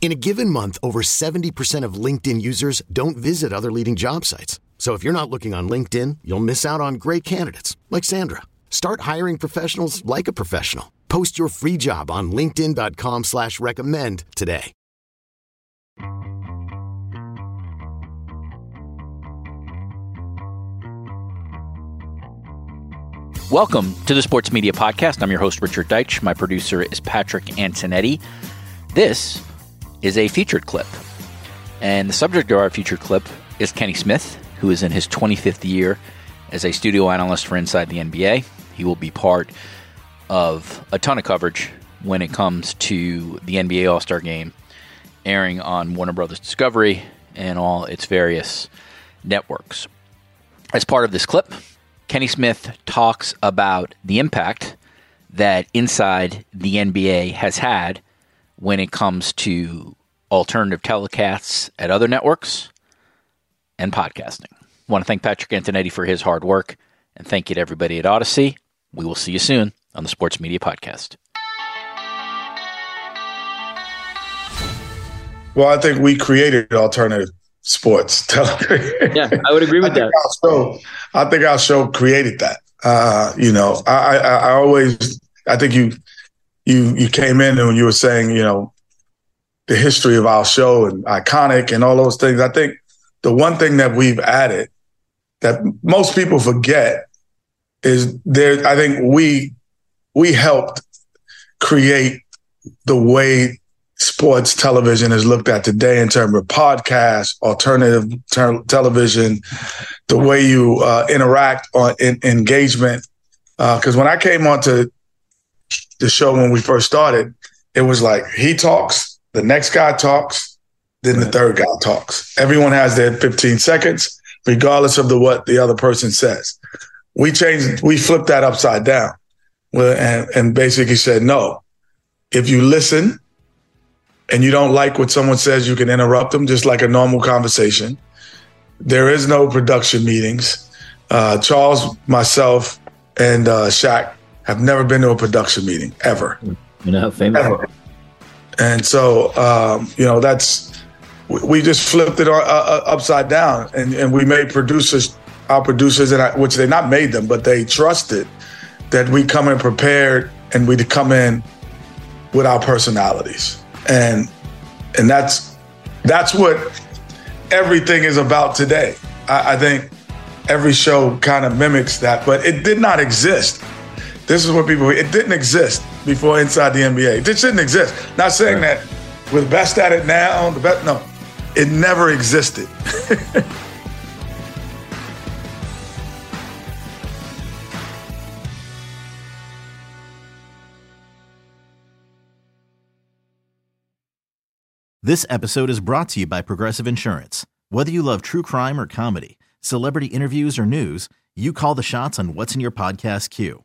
In a given month, over 70% of LinkedIn users don't visit other leading job sites. So if you're not looking on LinkedIn, you'll miss out on great candidates like Sandra. Start hiring professionals like a professional. Post your free job on LinkedIn.com slash recommend today. Welcome to the Sports Media Podcast. I'm your host, Richard Deitsch. My producer is Patrick Antonetti. This is a featured clip. And the subject of our featured clip is Kenny Smith, who is in his 25th year as a studio analyst for Inside the NBA. He will be part of a ton of coverage when it comes to the NBA All Star game airing on Warner Brothers Discovery and all its various networks. As part of this clip, Kenny Smith talks about the impact that Inside the NBA has had when it comes to alternative telecasts at other networks and podcasting. I want to thank Patrick Antonetti for his hard work and thank you to everybody at Audacy. We will see you soon on the Sports Media Podcast. Well, I think we created alternative sports television. Yeah, I would agree with I that. Our show, I think our show created that. Uh, you know, I, I, I always, I think you, you, you came in and you were saying, you know, the history of our show and iconic and all those things. I think the one thing that we've added that most people forget is there. I think we we helped create the way sports television is looked at today in terms of podcasts, alternative ter- television, the way you uh, interact on in, engagement. Because when I came onto the show when we first started, it was like he talks, the next guy talks, then the third guy talks. Everyone has their 15 seconds, regardless of the what the other person says. We changed, we flipped that upside down, and, and basically said, no, if you listen and you don't like what someone says, you can interrupt them just like a normal conversation. There is no production meetings. Uh, Charles, myself, and uh, Shaq have never been to a production meeting ever. You know how famous. Ever. And so, um, you know, that's we, we just flipped it on, uh, uh, upside down, and, and we made producers, our producers, and I, which they not made them, but they trusted that we come in prepared and we come in with our personalities, and and that's that's what everything is about today. I, I think every show kind of mimics that, but it did not exist. This is what people, it didn't exist before Inside the NBA. It just didn't exist. Not saying that we're the best at it now, the best, no, it never existed. This episode is brought to you by Progressive Insurance. Whether you love true crime or comedy, celebrity interviews or news, you call the shots on what's in your podcast queue.